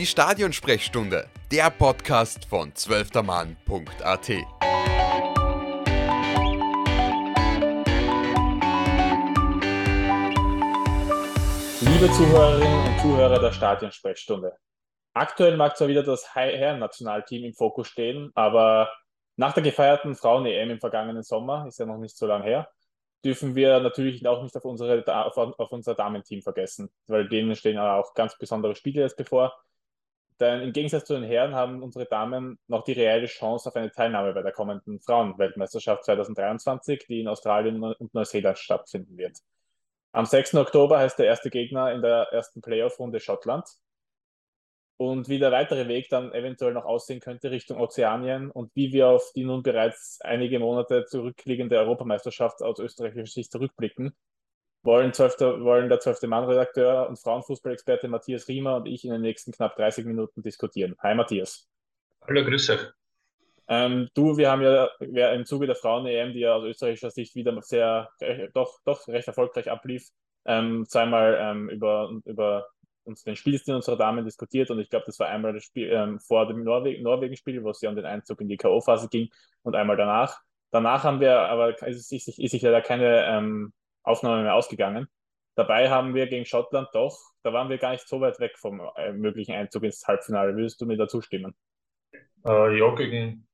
Die Stadionsprechstunde, der Podcast von zwölftermann.at. Liebe Zuhörerinnen und Zuhörer der Stadionsprechstunde. Aktuell mag zwar wieder das Herren-Nationalteam im Fokus stehen, aber nach der gefeierten Frauen-EM im vergangenen Sommer, ist ja noch nicht so lange her, dürfen wir natürlich auch nicht auf, unsere, auf, auf unser Damenteam vergessen, weil denen stehen auch ganz besondere Spiele jetzt bevor. Denn im Gegensatz zu den Herren haben unsere Damen noch die reelle Chance auf eine Teilnahme bei der kommenden Frauenweltmeisterschaft 2023, die in Australien und Neuseeland stattfinden wird. Am 6. Oktober heißt der erste Gegner in der ersten Playoff-Runde Schottland und wie der weitere Weg dann eventuell noch aussehen könnte Richtung Ozeanien und wie wir auf die nun bereits einige Monate zurückliegende Europameisterschaft aus österreichischer Sicht zurückblicken, wollen, 12, wollen der 12. Mann-Redakteur und Frauenfußballexperte Matthias Riemer und ich in den nächsten knapp 30 Minuten diskutieren. Hi Matthias. Hallo, grüß euch. Ähm, du, wir haben ja im Zuge der Frauen-EM, die ja aus österreichischer Sicht wieder sehr, äh, doch, doch recht erfolgreich ablief, ähm, zweimal ähm, über, über uns den Spielstil unserer Damen diskutiert und ich glaube, das war einmal das Spiel ähm, vor dem Norwe Norwegen-Spiel, wo es ja um den Einzug in die K.O.-Phase ging und einmal danach. Danach haben wir aber, ist, ist, ist sich leider keine ähm, Aufnahme mehr ausgegangen. Dabei haben wir gegen Schottland doch, da waren wir gar nicht so weit weg vom äh, möglichen Einzug ins Halbfinale. Würdest du mir dazu stimmen? Äh, ja, gegen,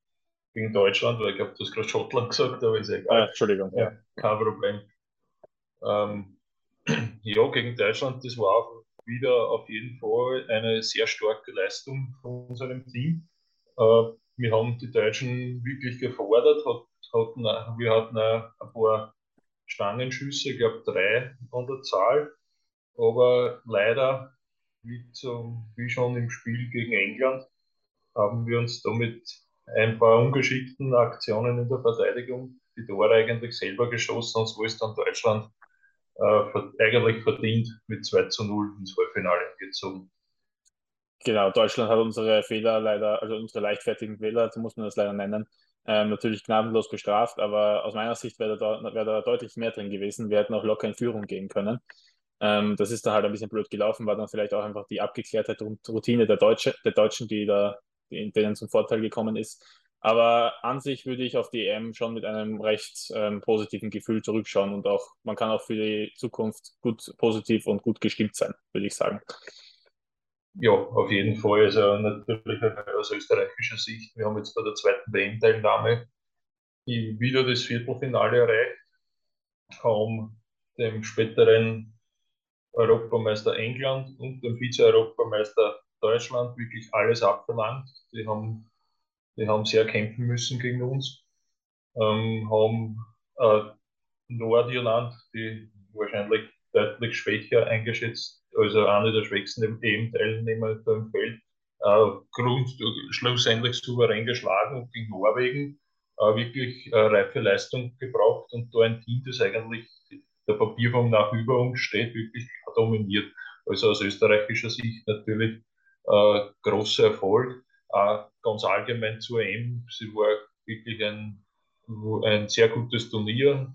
gegen Deutschland, weil ich glaube, du hast gerade Schottland gesagt, aber ist egal. Ah, Entschuldigung. Ja, kein Problem. Ähm, ja, gegen Deutschland, das war auch wieder auf jeden Fall eine sehr starke Leistung von unserem Team. Äh, wir haben die Deutschen wirklich gefordert, hat, hatten, wir hatten ein paar Stangenschüsse, ich glaube drei an der Zahl, aber leider, wie, zum, wie schon im Spiel gegen England, haben wir uns damit ein paar ungeschickten Aktionen in der Verteidigung die Tore eigentlich selber geschossen und so ist dann Deutschland äh, eigentlich verdient mit 2 zu 0 ins Halbfinale gezogen. Genau, Deutschland hat unsere Fehler leider, also unsere leichtfertigen Fehler, so muss man das leider nennen, ähm, natürlich gnadenlos bestraft, aber aus meiner Sicht wäre da, wär da deutlich mehr drin gewesen. Wir hätten auch locker in Führung gehen können. Ähm, das ist da halt ein bisschen blöd gelaufen, war dann vielleicht auch einfach die Abgeklärtheit und Routine der, Deutsche, der Deutschen, die da, die, denen zum Vorteil gekommen ist. Aber an sich würde ich auf die EM schon mit einem recht ähm, positiven Gefühl zurückschauen und auch, man kann auch für die Zukunft gut positiv und gut gestimmt sein, würde ich sagen. Ja, auf jeden Fall. Also natürlich aus österreichischer Sicht, wir haben jetzt bei der zweiten WM-Teilnahme wieder das Viertelfinale erreicht, haben dem späteren Europameister England und dem Vize-Europameister Deutschland wirklich alles abverlangt. Die haben die haben sehr kämpfen müssen gegen uns, ähm, haben äh, Nordirland, die wahrscheinlich deutlich schwächer eingeschätzt, also eine der schwächsten EM-Teilnehmer im Feld, äh, Grund, schlussendlich souverän geschlagen und gegen Norwegen äh, wirklich äh, reife Leistung gebraucht und da ein Team, das eigentlich der Papierform nach über uns steht, wirklich dominiert. Also aus österreichischer Sicht natürlich äh, großer Erfolg. Äh, ganz allgemein zur EM, sie war wirklich ein, ein sehr gutes Turnier.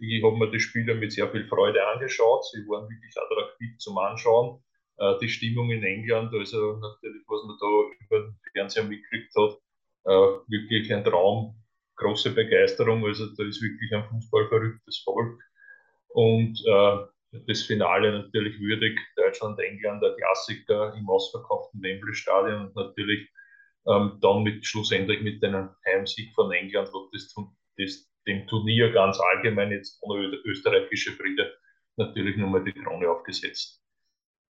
Ich habe mir die Spieler mit sehr viel Freude angeschaut. Sie waren wirklich attraktiv zum Anschauen. Äh, die Stimmung in England, also natürlich, was man da über den Fernseher mitgekriegt hat, äh, wirklich ein Traum, große Begeisterung. Also da ist wirklich ein fußballverrücktes Volk. Und äh, das Finale natürlich würdig. Deutschland, England, der Klassiker im ausverkauften Wembley-Stadion und natürlich ähm, dann mit schlussendlich mit einem Heimsieg von England hat das, das dem Turnier ganz allgemein jetzt ohne österreichische Friede natürlich nochmal die Krone aufgesetzt.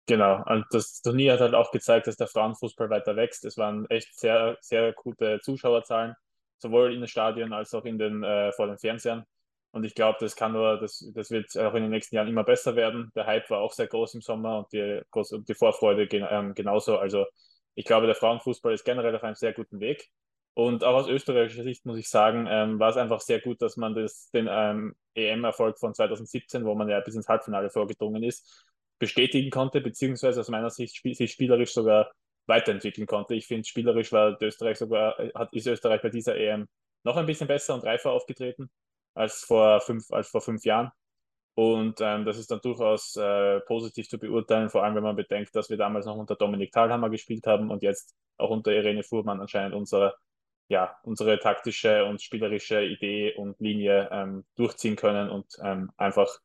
Genau, und das Turnier hat halt auch gezeigt, dass der Frauenfußball weiter wächst. Es waren echt sehr, sehr gute Zuschauerzahlen, sowohl in den Stadien als auch in den, äh, vor den Fernsehern. Und ich glaube, das kann nur, das, das wird auch in den nächsten Jahren immer besser werden. Der Hype war auch sehr groß im Sommer und die, die Vorfreude gen, ähm, genauso. Also ich glaube, der Frauenfußball ist generell auf einem sehr guten Weg. Und auch aus österreichischer Sicht muss ich sagen, ähm, war es einfach sehr gut, dass man das, den ähm, EM-Erfolg von 2017, wo man ja bis ins Halbfinale vorgedrungen ist, bestätigen konnte, beziehungsweise aus meiner Sicht spiel sich spielerisch sogar weiterentwickeln konnte. Ich finde, spielerisch war Österreich sogar, hat, ist Österreich bei dieser EM noch ein bisschen besser und reifer aufgetreten als vor fünf, als vor fünf Jahren. Und ähm, das ist dann durchaus äh, positiv zu beurteilen, vor allem wenn man bedenkt, dass wir damals noch unter Dominik Thalhammer gespielt haben und jetzt auch unter Irene Fuhrmann anscheinend unsere, ja, unsere taktische und spielerische Idee und Linie ähm, durchziehen können und ähm, einfach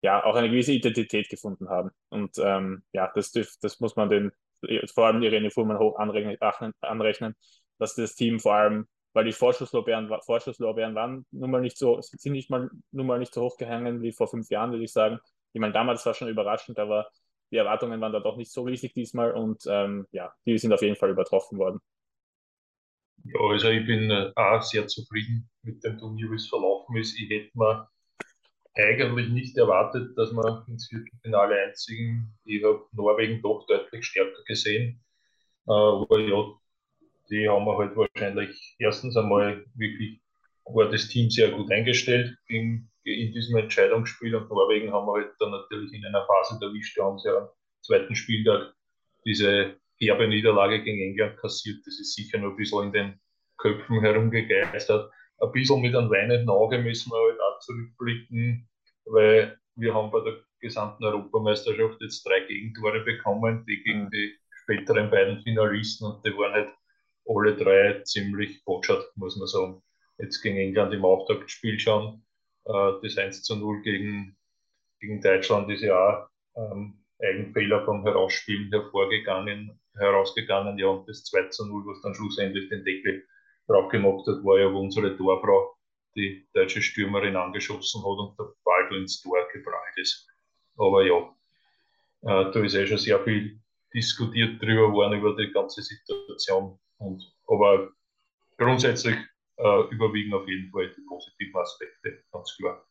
ja auch eine gewisse Identität gefunden haben. Und ähm, ja, das, das muss man den, vor allem Irene Fuhrmann hoch anrechnen, anrechnen, dass das Team vor allem weil die Vorschusslorbeeren, Vorschusslorbeeren waren nun mal nicht so, sind nicht mal, nun mal nicht so hoch gehangen wie vor fünf Jahren, würde ich sagen. Ich meine, damals war schon überraschend, aber die Erwartungen waren da doch nicht so riesig diesmal und ähm, ja, die sind auf jeden Fall übertroffen worden. Ja, also ich bin äh, auch sehr zufrieden mit dem Turnier, wie es verlaufen ist. Ich hätte mir eigentlich nicht erwartet, dass wir ins Viertelfinale einziehen. Ich habe Norwegen doch deutlich stärker gesehen. Äh, aber ja, die haben wir halt wahrscheinlich erstens einmal wirklich, war das Team sehr gut eingestellt in, in diesem Entscheidungsspiel und Norwegen haben wir halt dann natürlich in einer Phase erwischt, da haben sie am zweiten Spieltag diese herbe Niederlage gegen England kassiert. Das ist sicher noch ein bisschen in den Köpfen herumgegeistert. Ein bisschen mit einem weinenden Auge müssen wir halt auch zurückblicken, weil wir haben bei der gesamten Europameisterschaft jetzt drei Gegentore bekommen, die gegen mhm. die späteren beiden Finalisten und die waren halt alle drei ziemlich botschert, muss man sagen. Jetzt gegen England im Auftaktspiel schon. Äh, das 1 zu 0 gegen, gegen Deutschland ist ja auch ähm, Eigenfehler vom Herausspielen hervorgegangen, herausgegangen. Ja, und das 2 zu 0, was dann schlussendlich den Deckel drauf gemacht hat, war ja, wo unsere Torfrau die deutsche Stürmerin angeschossen hat und der Ball ins Tor geprallt ist. Aber ja, äh, da ist eh schon sehr viel diskutiert drüber worden über die ganze Situation. Und, aber grundsätzlich äh, überwiegen auf jeden Fall die positiven Aspekte, ganz klar.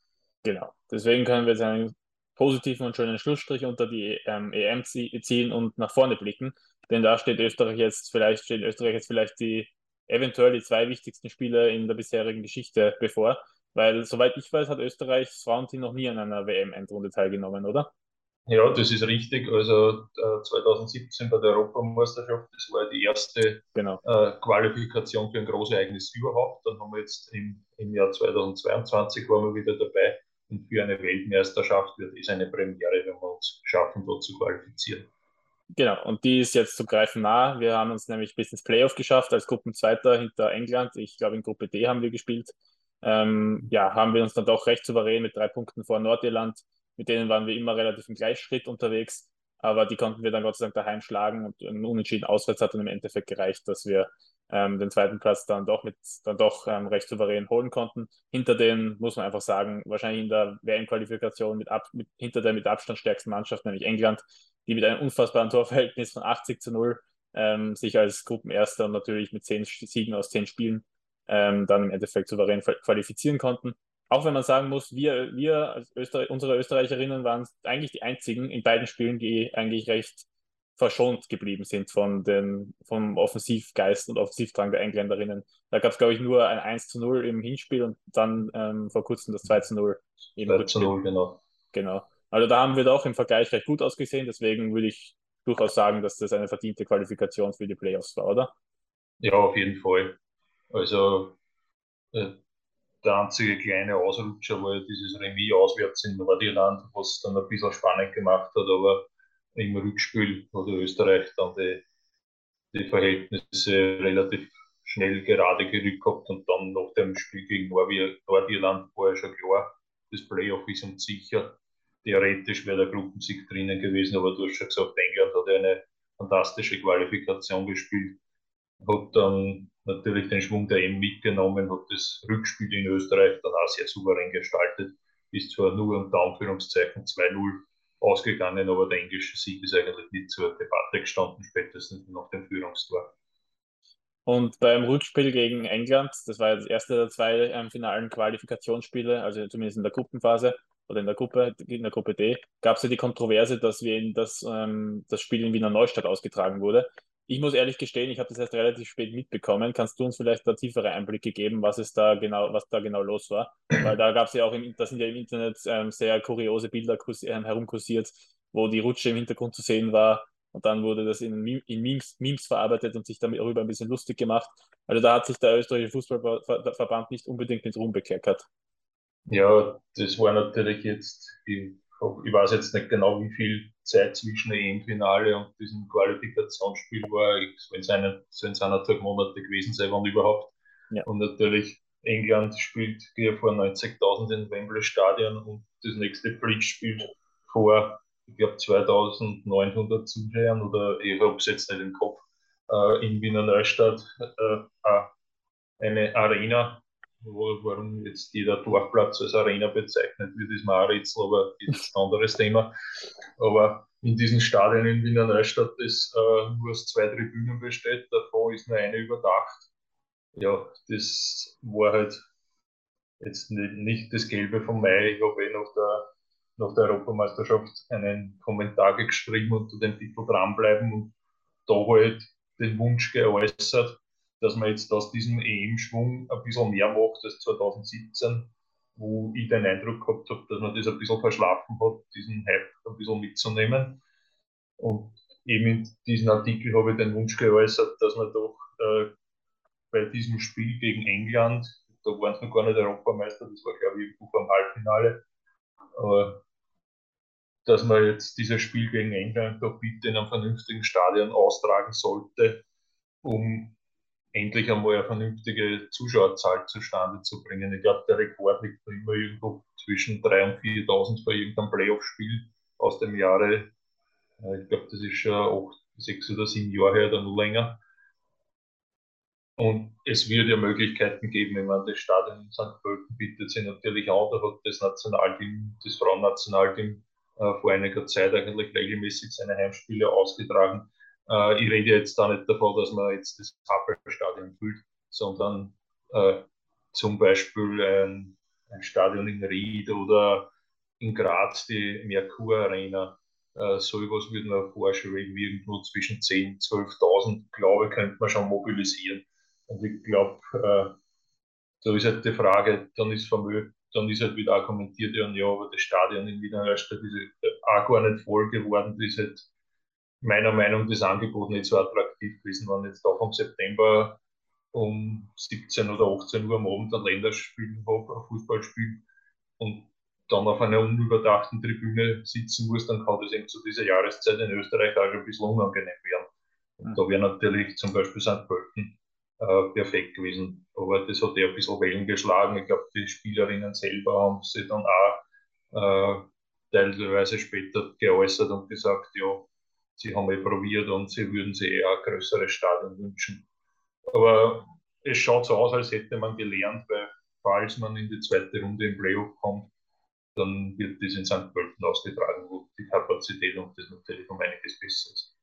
Genau. Deswegen können wir einen positiven und schönen Schlussstrich unter die ähm, EM ziehen und nach vorne blicken. Denn da steht Österreich jetzt vielleicht, steht Österreich jetzt vielleicht die eventuell die zwei wichtigsten Spiele in der bisherigen Geschichte bevor. Weil, soweit ich weiß, hat Österreichs Frauenteam noch nie an einer WM-Endrunde teilgenommen, oder? Ja, das ist richtig. Also äh, 2017 bei der Europameisterschaft, das war die erste genau. äh, Qualifikation für ein Großereignis überhaupt. Dann haben wir jetzt im, im Jahr 2022 waren wir wieder dabei und für eine Weltmeisterschaft wird es eine Premiere, wenn wir uns schaffen, dort zu qualifizieren. Genau, und die ist jetzt zu greifen nah. Wir haben uns nämlich bis ins Playoff geschafft als Gruppenzweiter hinter England. Ich glaube, in Gruppe D haben wir gespielt. Ähm, ja, haben wir uns dann doch recht souverän mit drei Punkten vor Nordirland mit denen waren wir immer relativ im Gleichschritt unterwegs, aber die konnten wir dann Gott sei Dank daheim schlagen und ein Unentschieden auswärts hat dann im Endeffekt gereicht, dass wir ähm, den zweiten Platz dann doch mit dann doch ähm, recht souverän holen konnten. Hinter den muss man einfach sagen, wahrscheinlich in der WM-Qualifikation mit, mit hinter der mit Abstand stärksten Mannschaft, nämlich England, die mit einem unfassbaren Torverhältnis von 80 zu 0 ähm, sich als Gruppenerster und natürlich mit zehn Siegen aus zehn Spielen ähm, dann im Endeffekt souverän qualifizieren konnten auch wenn man sagen muss, wir, wir Österreich, unsere Österreicherinnen waren eigentlich die einzigen in beiden Spielen, die eigentlich recht verschont geblieben sind von den, vom Offensivgeist und Offensivdrang der Engländerinnen. Da gab es, glaube ich, nur ein 1 zu 0 im Hinspiel und dann ähm, vor kurzem das 2 zu 0 im 2 zu 0, genau. Genau. Also da haben wir doch im Vergleich recht gut ausgesehen, deswegen würde ich durchaus sagen, dass das eine verdiente Qualifikation für die Playoffs war, oder? Ja, auf jeden Fall. Also äh, der einzige kleine Ausrutscher war dieses Remis auswärts in Nordirland, was dann ein bisschen spannend gemacht hat, aber im Rückspiel hat Österreich dann die, die Verhältnisse relativ schnell gerade gerückt gehabt und dann nach dem Spiel gegen Nordirland war ja schon klar, das Playoff ist uns sicher. Theoretisch wäre der Gruppensieg drinnen gewesen, aber du hast schon gesagt, England hat eine fantastische Qualifikation gespielt, hat dann natürlich den Schwung der M mitgenommen, hat das Rückspiel in Österreich dann auch sehr souverän gestaltet, ist zwar nur unter Anführungszeichen 2-0 ausgegangen, aber der englische Sieg ist eigentlich nicht zur Debatte gestanden, spätestens nach dem Führungstor. Und beim Rückspiel gegen England, das war das erste der zwei ähm, finalen Qualifikationsspiele, also zumindest in der Gruppenphase oder in der Gruppe, in der Gruppe D, gab es ja die Kontroverse, dass wir in das, ähm, das Spiel in Wiener Neustadt ausgetragen wurde. Ich muss ehrlich gestehen, ich habe das erst relativ spät mitbekommen. Kannst du uns vielleicht da tiefere Einblicke geben, was es da genau, was da genau los war? Weil da gab es ja auch im, da sind ja im Internet ähm, sehr kuriose Bilder ähm, herumkursiert, wo die Rutsche im Hintergrund zu sehen war. Und dann wurde das in, in Memes, Memes verarbeitet und sich darüber ein bisschen lustig gemacht. Also da hat sich der österreichische Fußballverband nicht unbedingt mit Ruhm bekleckert. Ja, das war natürlich jetzt, ich, ich weiß jetzt nicht genau, wie viel Zeit zwischen dem EM-Finale und diesem Qualifikationsspiel war. Es sollen es eineinhalb Monate gewesen sein, wann überhaupt. Ja. Und natürlich, England spielt vor 90.000 im Wembley Stadion und das nächste Pflichtspiel vor, ich glaube, 2900 Zuschauern oder ich habe es jetzt nicht im Kopf, äh, in Wiener Neustadt äh, eine Arena warum jetzt jeder Dorfplatz als Arena bezeichnet wird, ist mir auch Rätsel, aber das ist ein anderes Thema. Aber in diesen Stadien in Wiener Neustadt, das äh, nur aus zwei Tribünen besteht, davon ist nur eine überdacht. Ja, das war halt jetzt nicht, nicht das Gelbe vom Mai. Ich habe eh nach der, nach der Europameisterschaft einen Kommentar geschrieben unter dem Titel dranbleiben und da halt den Wunsch geäußert, dass man jetzt aus diesem EM-Schwung ein bisschen mehr macht als 2017, wo ich den Eindruck gehabt habe, dass man das ein bisschen verschlafen hat, diesen Hype ein bisschen mitzunehmen. Und eben in diesem Artikel habe ich den Wunsch geäußert, dass man doch äh, bei diesem Spiel gegen England, da waren es noch gar nicht Europameister, das war glaube ich vor dem Halbfinale, aber dass man jetzt dieses Spiel gegen England doch bitte in einem vernünftigen Stadion austragen sollte, um endlich einmal eine vernünftige Zuschauerzahl zustande zu bringen. Ich glaube, der Rekord liegt immer irgendwo zwischen 3.000 und 4.000 für irgendein Playoff-Spiel aus dem Jahre. Äh, ich glaube, das ist schon acht, sechs oder sieben Jahre her oder noch länger. Und es wird ja Möglichkeiten geben, wenn man das Stadion in St. Pölten bietet sich natürlich an. Da hat das Nationalteam, das Frauennationalteam äh, vor einiger Zeit eigentlich regelmäßig seine Heimspiele ausgetragen. Äh, ich rede jetzt da nicht davon, dass man jetzt das Happelstadion füllt, sondern äh, zum Beispiel ein, ein, Stadion in Ried oder in Graz die Merkur Arena. Äh, so etwas würde man vorschreiben, irgendwo zwischen 10.000 12.000, glaube ich, könnte man schon mobilisieren. Und ich glaube, äh, da ist halt die Frage, dann ist vermögend dann ist halt wieder argumentiert, ja, ja, aber das Stadion in Wiener Neustadt ist halt auch gar nicht voll geworden. Das ist halt meiner Meinung nach das Angebot nicht so attraktiv gewesen, wenn jetzt auch vom September um 17 oder 18 Uhr am Abend ein Länderspiel habe, ein Fußballspiel und dann auf einer unüberdachten Tribüne sitzen muss, dann kann das eben zu dieser Jahreszeit in Österreich auch schon ein bisschen unangenehm werden. Und da wäre natürlich zum Beispiel St. Pölten äh, perfekt gewesen. Aber das hat ja ein bisschen Wellen geschlagen. Ich glaube, die Spielerinnen selber haben sich dann auch äh, teilweise später geäußert und gesagt, ja, sie haben eh probiert und sie würden sich eher ein größeres Stadion wünschen. Aber es schaut so aus, als hätte man gelernt, weil falls man in die zweite Runde im Playoff kommt, dann wird das in St. Pölten ausgetragen, wo die Kapazität und das natürlich um einiges besser ist.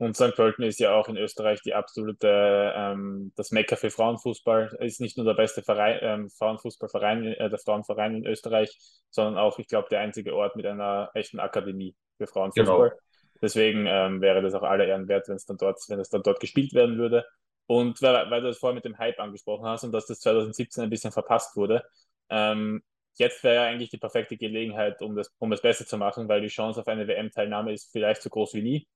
Und St. Pölten ist ja auch in Österreich die absolute, ähm, das Mecker für Frauenfußball. Ist nicht nur der beste Verein, ähm, Frauenfußballverein, äh, der Frauenverein in Österreich, sondern auch, ich glaube, der einzige Ort mit einer echten Akademie für Frauenfußball. Genau. Deswegen ähm, wäre das auch aller Ehren wert, wenn es dann dort, wenn es dann dort gespielt werden würde. Und weil, weil du das vorher mit dem Hype angesprochen hast und dass das 2017 ein bisschen verpasst wurde, ähm, jetzt wäre ja eigentlich die perfekte Gelegenheit, um das, um es besser zu machen, weil die Chance auf eine WM-Teilnahme ist vielleicht so groß wie nie.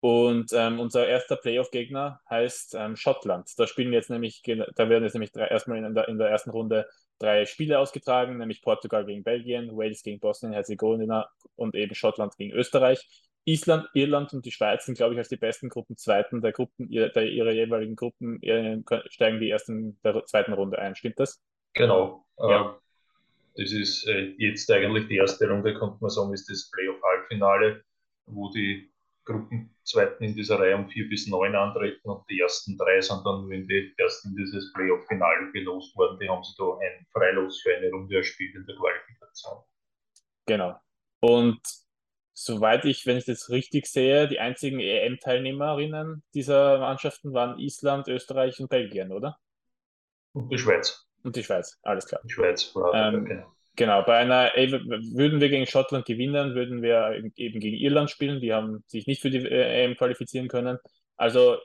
Und ähm, unser erster Playoff-Gegner heißt ähm, Schottland. Da spielen jetzt nämlich, da werden jetzt nämlich drei, erstmal in der, in der ersten Runde drei Spiele ausgetragen, nämlich Portugal gegen Belgien, Wales gegen Bosnien-Herzegowina und eben Schottland gegen Österreich. Island, Irland und die Schweiz sind, glaube ich, als die besten Gruppenzweiten der Gruppen, der, ihrer jeweiligen Gruppen steigen die ersten der zweiten Runde ein. Stimmt das? Genau. Ja. Äh, das ist äh, jetzt eigentlich die erste Runde, könnte man sagen, ist das Playoff-Halbfinale, wo die Gruppenzweiten in dieser Reihe um vier bis neun antreten und die ersten drei sind dann wenn die ersten in dieses Playoff-Finale gelost worden. Die haben sich da ein Freilos für eine Runde erspielt in der Qualifikation. Genau. Und soweit ich, wenn ich das richtig sehe, die einzigen EM-Teilnehmerinnen dieser Mannschaften waren Island, Österreich und Belgien, oder? Und die Schweiz. Und die Schweiz, alles klar. Die Schweiz war ähm, genau. Genau, bei einer, würden wir gegen Schottland gewinnen, würden wir eben gegen Irland spielen. Die haben sich nicht für die EM qualifizieren können. Also,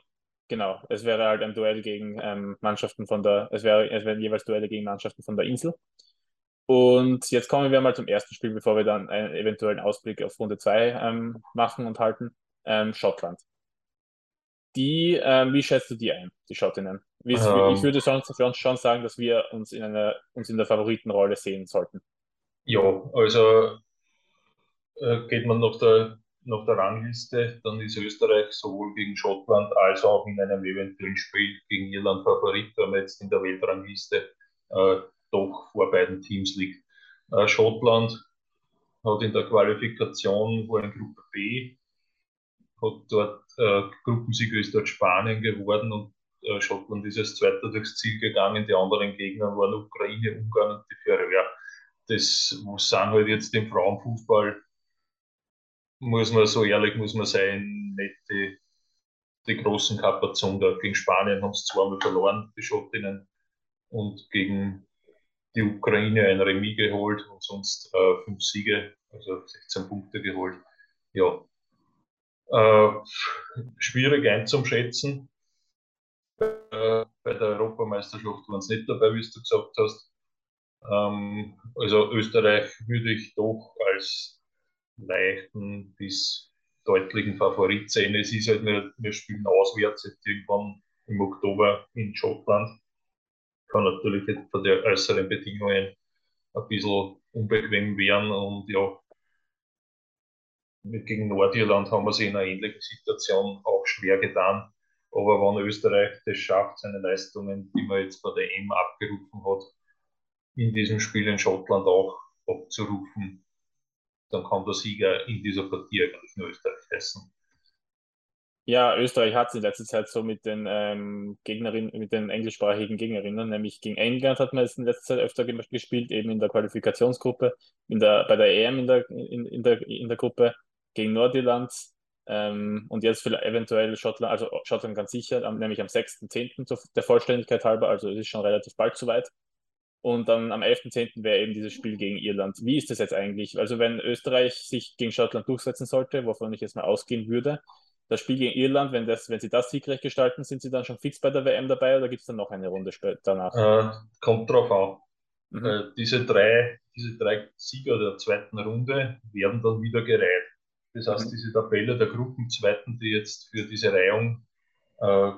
genau, es wäre halt ein Duell gegen ähm, Mannschaften von der, es wäre, es wären jeweils Duelle gegen Mannschaften von der Insel. Und jetzt kommen wir mal zum ersten Spiel, bevor wir dann einen eventuellen Ausblick auf Runde 2 ähm, machen und halten. Ähm, Schottland. Die, ähm, wie schätzt du die ein, die Schottinnen? ich ähm, würde sonst für uns schon sagen, dass wir uns in, einer, uns in der Favoritenrolle sehen sollten. Ja, also äh, geht man nach der, nach der Rangliste, dann ist Österreich sowohl gegen Schottland als auch in einem eventuellen Spiel gegen Irland Favorit, weil man jetzt in der Weltrangliste äh, doch vor beiden Teams liegt. Äh, Schottland hat in der Qualifikation, wo in Gruppe B, hat dort äh, Gruppensieger ist dort Spanien geworden und äh, Schottland ist als Zweiter durchs Ziel gegangen. Die anderen Gegner waren Ukraine, Ungarn und die Färöer. Das sind halt jetzt im Frauenfußball, muss man so ehrlich muss man sein, nicht die, die großen da. Gegen Spanien haben sie zweimal verloren, die Schottinnen, und gegen die Ukraine ein Remis geholt und sonst äh, fünf Siege, also 16 Punkte geholt. Ja. Äh, schwierig einzuschätzen. Äh, bei der Europameisterschaft waren sie nicht dabei, wie du gesagt hast. Ähm, also Österreich würde ich doch als leichten bis deutlichen Favorit sehen. Es ist halt, wir, wir spielen auswärts irgendwann im Oktober in Schottland kann natürlich jetzt bei den äußeren Bedingungen ein bisschen unbequem werden und ja, gegen Nordirland haben wir sie in einer ähnlichen Situation auch schwer getan. Aber wenn Österreich das schafft, seine Leistungen, die man jetzt bei der EM abgerufen hat, in diesem Spiel in Schottland auch abzurufen, dann kann der Sieger in dieser Partie eigentlich nur Österreich heißen. Ja, Österreich hat es in letzter Zeit so mit den ähm, Gegnerinnen, mit den englischsprachigen Gegnerinnen, nämlich gegen England hat man es in letzter Zeit öfter gespielt, eben in der Qualifikationsgruppe, in der, bei der EM in der, in, in der, in der Gruppe, gegen Nordirland ähm, und jetzt vielleicht eventuell Schottland, also Schottland ganz sicher, nämlich am 6.10. der Vollständigkeit halber, also es ist schon relativ bald soweit. Und dann am 11.10. wäre eben dieses Spiel gegen Irland. Wie ist das jetzt eigentlich? Also wenn Österreich sich gegen Schottland durchsetzen sollte, wovon ich jetzt mal ausgehen würde, das Spiel gegen Irland, wenn, das, wenn sie das siegreich gestalten, sind sie dann schon fix bei der WM dabei oder gibt es dann noch eine Runde danach? Äh, kommt drauf an. Mhm. Äh, diese, drei, diese drei Sieger der zweiten Runde werden dann wieder gereiht. Das heißt, mhm. diese Tabelle der Gruppenzweiten, die jetzt für diese Reihung äh,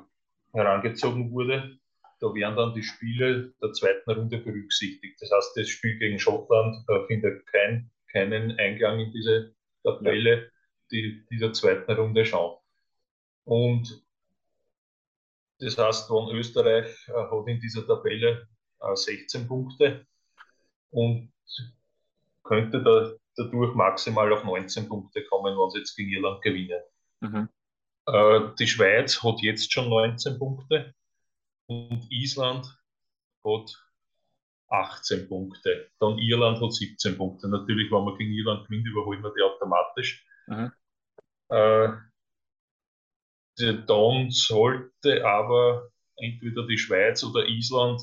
herangezogen wurde, da werden dann die Spiele der zweiten Runde berücksichtigt. Das heißt, das Spiel gegen Schottland findet kein, keinen Eingang in diese Tabelle. Ja die, dieser zweiten Runde schauen. Und das heißt, wenn Österreich äh, hat in dieser Tabelle äh, 16 Punkte und könnte da, dadurch maximal auf 19 Punkte kommen, wenn sie jetzt gegen Irland gewinnen. Mhm. Äh, die Schweiz hat jetzt schon 19 Punkte und Island hat 18 Punkte. Dann Irland hat 17 Punkte. Natürlich, wenn man gegen Irland gewinnt, überholen wir die automatisch. Mhm. Äh, dann sollte aber entweder die Schweiz oder Island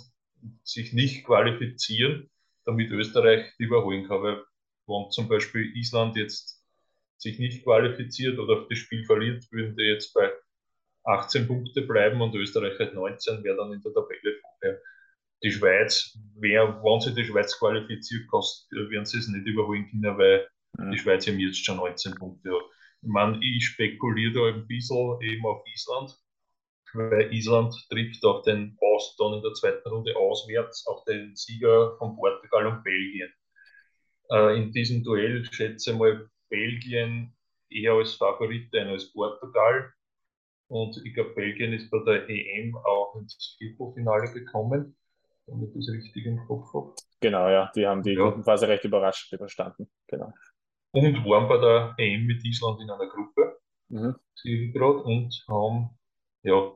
sich nicht qualifizieren, damit Österreich die überholen kann. Weil wenn zum Beispiel Island jetzt sich nicht qualifiziert oder das Spiel verliert, würden die jetzt bei 18 Punkte bleiben und Österreich halt 19, wäre dann in der Tabelle vorher. Die Schweiz, wer, wenn sie die Schweiz qualifiziert, werden sie es nicht überholen können, weil ja. die Schweiz haben jetzt schon 19 Punkte hat. Ich meine, ich spekuliere da ein bisschen eben auf Island, weil Island trifft auf den Boston in der zweiten Runde auswärts auf den Sieger von Portugal und Belgien. Äh, in diesem Duell schätze ich mal Belgien eher als Favorit ein als Portugal. Und ich glaube, Belgien ist bei der EM auch ins Viertelfinale gekommen, wenn ich das richtig im Kopf habe. Genau, ja, die haben die ja. Gruppenphase recht überrascht überstanden. Genau und waren bei der EM mit Island in einer Gruppe, mhm. gerade, und haben, ja,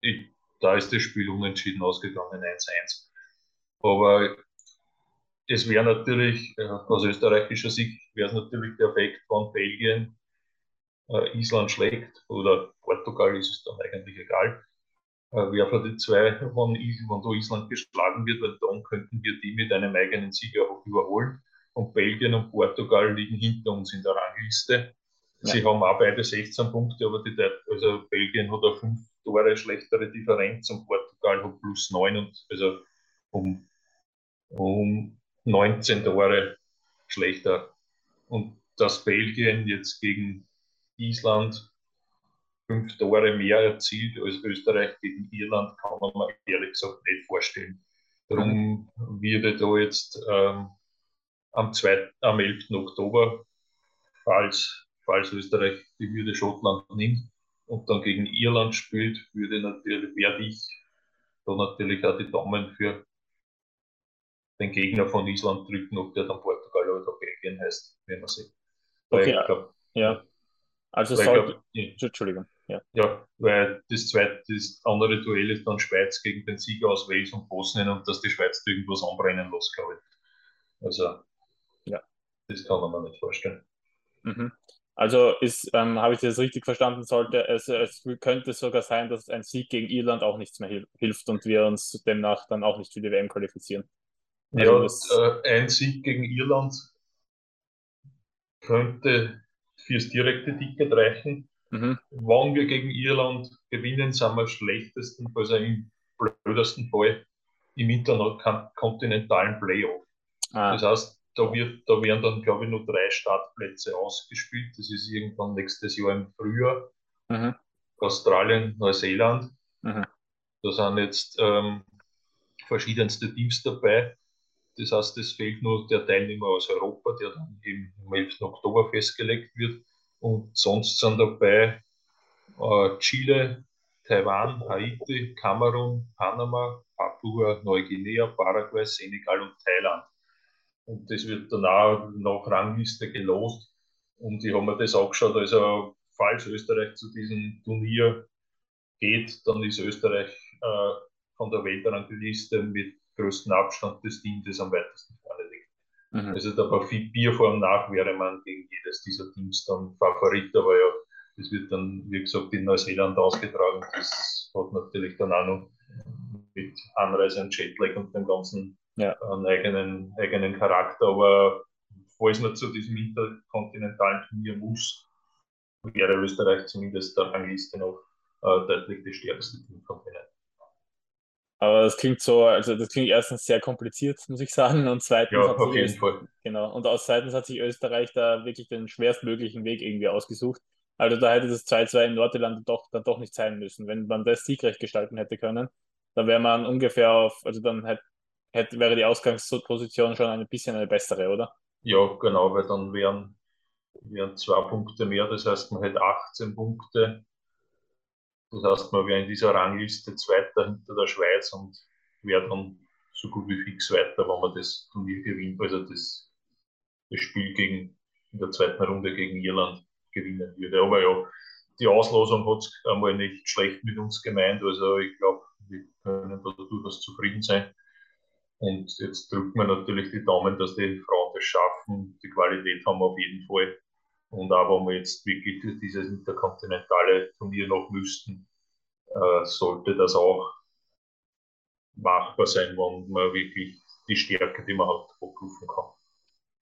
ich, da ist das Spiel unentschieden ausgegangen, 1-1. Aber es wäre natürlich, äh, aus österreichischer Sicht, wäre es natürlich perfekt, wenn Belgien äh, Island schlägt oder Portugal ist es dann eigentlich egal. Äh, wer von den zwei, wenn, wenn da Island geschlagen wird, weil dann könnten wir die mit einem eigenen Sieger überholen und Belgien und Portugal liegen hinter uns in der Rangliste. Ja. Sie haben auch beide 16 Punkte, aber die, also Belgien hat eine fünf Tore schlechtere Differenz und Portugal hat plus 9 und also um, um 19 Tore schlechter. Und dass Belgien jetzt gegen Island fünf Tore mehr erzielt als Österreich gegen Irland, kann man mir ehrlich gesagt nicht vorstellen. Darum wird er da jetzt ähm, am, 2., am 11. Oktober, falls, falls Österreich die Würde Schottland nimmt und dann gegen Irland spielt, würde natürlich, werde ich da natürlich auch die Daumen für den Gegner von Island drücken, ob der dann Portugal oder Belgien heißt, wenn man sieht. Okay, glaub, ja. Also soll. Glaub, ja. Entschuldigung. Ja. ja, weil das zweite, das andere Duell ist dann Schweiz gegen den Sieger aus Wales und Bosnien und dass die Schweiz irgendwas anbrennen lässt, glaube ich. Also. Das kann man mir nicht vorstellen. Mhm. Also ähm, habe ich das richtig verstanden, sollte es, es könnte sogar sein, dass ein Sieg gegen Irland auch nichts mehr hilft und wir uns demnach dann auch nicht für die WM qualifizieren. Also ja, äh, ein Sieg gegen Irland könnte fürs direkte Ticket reichen. Mhm. Wenn wir gegen Irland gewinnen, sind wir schlechtesten, also im blödesten Fall im interkontinentalen Playoff. Ah. Das heißt, da, wird, da werden dann, glaube ich, nur drei Startplätze ausgespielt. Das ist irgendwann nächstes Jahr im Frühjahr. Mhm. Australien, Neuseeland. Mhm. Da sind jetzt ähm, verschiedenste Teams dabei. Das heißt, es fehlt nur der Teilnehmer aus Europa, der dann im 11. Oktober festgelegt wird. Und sonst sind dabei äh, Chile, Taiwan, Haiti, Kamerun, Panama, Papua, Neuguinea, Paraguay, Senegal und Thailand. Und das wird dann auch nach Rangliste gelost. Und ich habe mir das angeschaut, also falls Österreich zu diesem Turnier geht, dann ist Österreich äh, von der Weltrangliste mit größten Abstand des Teams, das am weitesten vorne liegt. Mhm. Also da bei Bierform nach wäre man gegen jedes dieser Teams dann Favorit, aber ja, das wird dann, wie gesagt, in Neuseeland ausgetragen. Das hat natürlich dann auch noch mit Anreise und Jetlag und dem ganzen ja. einen eigenen, eigenen Charakter. Aber falls man zu diesem interkontinentalen Turnier muss, wäre Österreich zumindest der Rangliste noch äh, deutlich die stärkste Teamkontinent. Aber das klingt so, also das klingt erstens sehr kompliziert, muss ich sagen. Und zweitens ja, auf jeden Öst Fall. Genau. Und aus zweitens hat sich Österreich da wirklich den schwerstmöglichen Weg irgendwie ausgesucht. Also da hätte das 2-2 in Nordirland doch, dann doch nicht sein müssen. Wenn man das siegreich gestalten hätte können, dann wäre man ungefähr auf, also dann hätte, hätte, wäre die Ausgangsposition schon ein bisschen eine bessere, oder? Ja, genau, weil dann wären, wären zwei Punkte mehr, das heißt, man hätte 18 Punkte das heißt, man wäre in dieser Rangliste Zweiter hinter der Schweiz und wäre dann so gut wie fix weiter, wenn man das Turnier gewinnt, also das, das Spiel gegen, in der zweiten Runde gegen Irland gewinnen würde. Aber ja, die Auslosung hat es einmal nicht schlecht mit uns gemeint. Also ich glaube, wir können da durchaus zufrieden sein. Und jetzt drückt man natürlich die Daumen, dass die Frauen das schaffen. Die Qualität haben wir auf jeden Fall. Und auch wenn wir jetzt wirklich dieses interkontinentale Turnier noch müssten, äh, sollte das auch machbar sein, wenn man wirklich die Stärke, die man hat, abrufen kann.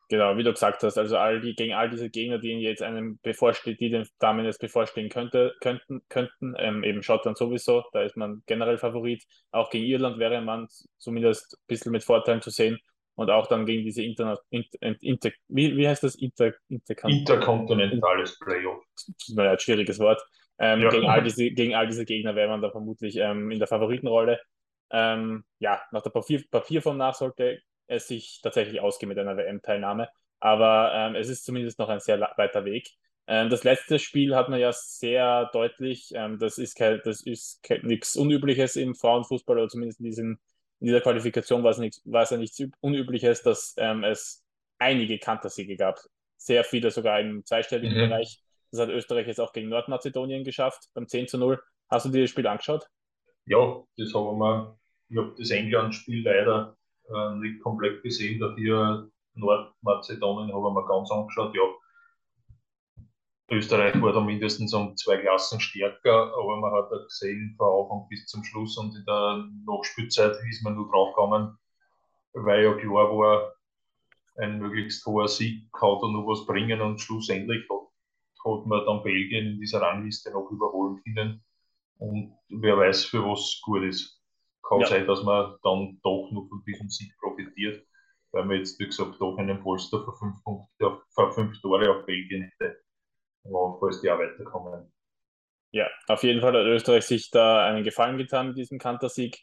Genau, wie du gesagt hast, also all die, gegen all diese Gegner, die jetzt einem bevorsteht, die den Damen jetzt bevorstehen könnte, könnten, könnten ähm, eben Schottland sowieso, da ist man generell Favorit. Auch gegen Irland wäre man zumindest ein bisschen mit Vorteilen zu sehen und auch dann gegen diese Interna Inter, Inter, wie, wie heißt das? Inter, Interkon Interkontinentales Playoff. Naja, schwieriges Wort. Ähm, ja. gegen, all diese, gegen all diese Gegner wäre man da vermutlich ähm, in der Favoritenrolle. Ähm, ja, nach der Papier, Papierform nach sollte es sich tatsächlich ausgehen mit einer WM-Teilnahme. Aber ähm, es ist zumindest noch ein sehr weiter Weg. Ähm, das letzte Spiel hat man ja sehr deutlich, ähm, das ist, kein, das ist nichts Unübliches im Frauenfußball oder zumindest in diesem in dieser Qualifikation war es, nicht, war es ja nichts Unübliches, dass ähm, es einige Kantersiege gab. Sehr viele sogar im zweistelligen mhm. Bereich. Das hat Österreich jetzt auch gegen Nordmazedonien geschafft, beim 10 zu 0. Hast du dir das Spiel angeschaut? Ja, das haben wir. Ich habe das England-Spiel leider äh, nicht komplett gesehen, dafür Nordmazedonien habe ich mir ganz angeschaut. Ja, Österreich war da mindestens um zwei Klassen stärker, aber man hat gesehen, von Anfang bis zum Schluss und in der Nachspielzeit ist man nur draufgekommen, weil ja klar war, ein möglichst hoher Sieg kann da noch was bringen und schlussendlich hat, hat man dann Belgien in dieser Rangliste noch überholen können. Und wer weiß, für was gut ist. Kann ja. sein, dass man dann doch noch von diesem Sieg profitiert, weil man jetzt, wie gesagt, doch einen Polster für fünf, Punkte, für fünf Tore auf Belgien hätte falls die auch weiterkommen. Ja, auf jeden Fall hat Österreich sich da einen Gefallen getan mit diesem Kantersieg.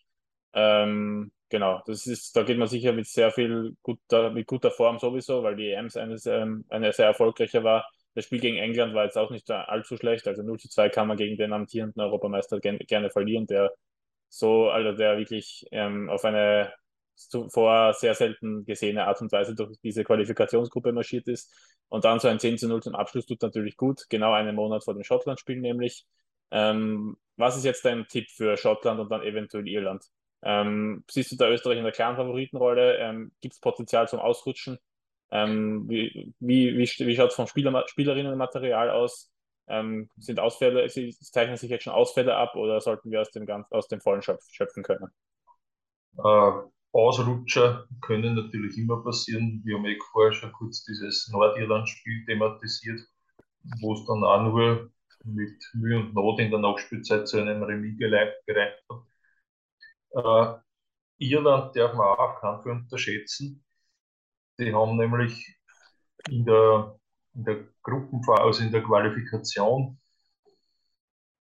Ähm, genau, das ist, da geht man sicher mit sehr viel guter, mit guter Form sowieso, weil die EMs eine, ähm, eine sehr erfolgreiche war. Das Spiel gegen England war jetzt auch nicht allzu schlecht. Also 0 zu 2 kann man gegen den amtierenden Europameister gerne verlieren, der so, also der wirklich ähm, auf eine zuvor sehr selten gesehene Art und Weise durch diese Qualifikationsgruppe marschiert ist. Und dann so ein 10 zu 0 zum Abschluss tut natürlich gut, genau einen Monat vor dem Schottland-Spiel nämlich. Ähm, was ist jetzt dein Tipp für Schottland und dann eventuell Irland? Ähm, siehst du da Österreich in der klaren Favoritenrolle? Ähm, Gibt es Potenzial zum Ausrutschen? Ähm, wie wie, wie, wie schaut es vom Spieler, Spielerinnenmaterial aus? Ähm, sind Ausfälle, zeichnen sich jetzt schon Ausfälle ab oder sollten wir aus dem, ganz, aus dem Vollen schöpfen können? Äh, Ausrutscher können natürlich immer passieren. Wir haben eh vorher schon kurz dieses Nordirland-Spiel thematisiert, wo es dann auch nur mit Mühe und Not in der Nachspielzeit zu einem Remis gereicht hat. Äh, Irland darf man auch auf keinen Fall unterschätzen. Die haben nämlich in der, in der Gruppenphase, also in der Qualifikation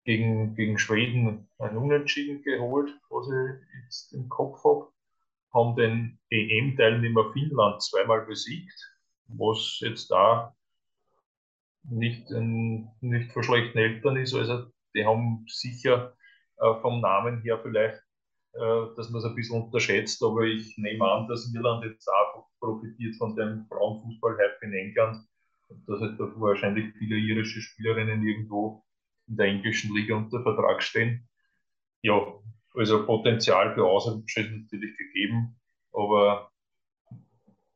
gegen, gegen Schweden ein Unentschieden geholt, was ich jetzt im Kopf habe. Haben den EM-Teilnehmer Finnland zweimal besiegt, was jetzt da nicht, ein, nicht von schlechten Eltern ist. Also die haben sicher äh, vom Namen her vielleicht äh, dass man es ein bisschen unterschätzt, aber ich nehme an, dass Irland jetzt auch profitiert von dem Frauenfußball-Hype in England dass halt da wahrscheinlich viele irische Spielerinnen irgendwo in der englischen Liga unter Vertrag stehen. Ja, also Potenzial für Ausrutsche ist natürlich gegeben, aber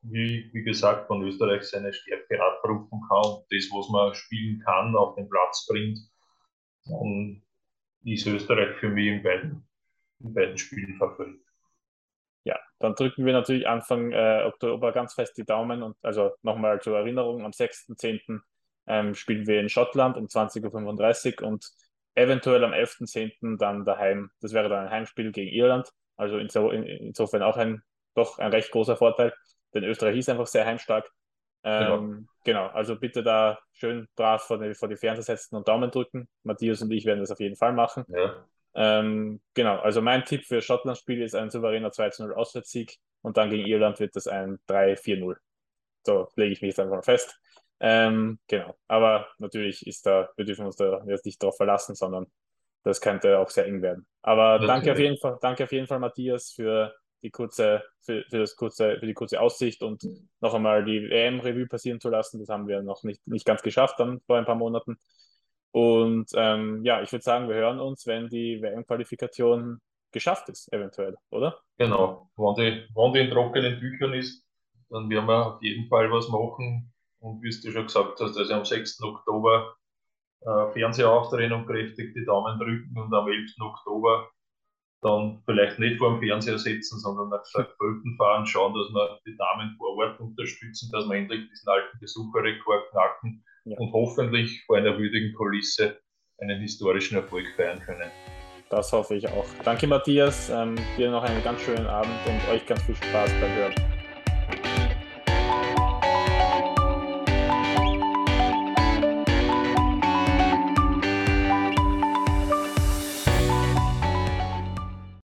wie, wie gesagt, von Österreich seine Stärke abrufen kann und das, was man spielen kann, auf den Platz bringt, dann ist Österreich für mich in beiden in beiden Spielen Favorit. Ja, dann drücken wir natürlich Anfang äh, Oktober ganz fest die Daumen und also nochmal zur Erinnerung, am 6.10. Ähm, spielen wir in Schottland um 20.35 Uhr und eventuell am 11.10. dann daheim, das wäre dann ein Heimspiel gegen Irland, also inso, in, insofern auch ein doch ein recht großer Vorteil, denn Österreich ist einfach sehr heimstark. Ähm, genau. genau. also bitte da schön brav vor die, vor die Fernseher setzen und Daumen drücken. Matthias und ich werden das auf jeden Fall machen. Ja. Ähm, genau, also mein Tipp für Schottland-Spiel ist ein souveräner 2-0 Auswärtssieg und dann gegen Irland wird das ein 3-4-0. So lege ich mich jetzt einfach fest. Ähm, genau, aber natürlich ist da, wir dürfen uns da jetzt nicht darauf verlassen, sondern das könnte auch sehr eng werden. Aber danke auf jeden Fall, danke auf jeden Fall, Matthias, für die kurze, für, für, das kurze, für die kurze Aussicht und noch einmal die EM-Revue passieren zu lassen. Das haben wir noch nicht, nicht ganz geschafft dann vor ein paar Monaten. Und ähm, ja, ich würde sagen, wir hören uns, wenn die WM-Qualifikation geschafft ist, eventuell, oder? Genau. Wenn die, wenn die in trockenen Büchern ist, dann werden wir auf jeden Fall was machen. Und wie du schon gesagt hast, also am 6. Oktober äh, Fernseher aufdrehen und kräftig die Daumen drücken und am 11. Oktober dann vielleicht nicht vor dem Fernseher sitzen, sondern nach St. Fahren, schauen, dass wir die Damen vor Ort unterstützen, dass wir endlich diesen alten Besucherrekord knacken ja. und hoffentlich vor einer würdigen Kulisse einen historischen Erfolg feiern können. Das hoffe ich auch. Danke, Matthias. Ähm, dir noch einen ganz schönen Abend und euch ganz viel Spaß beim Hören.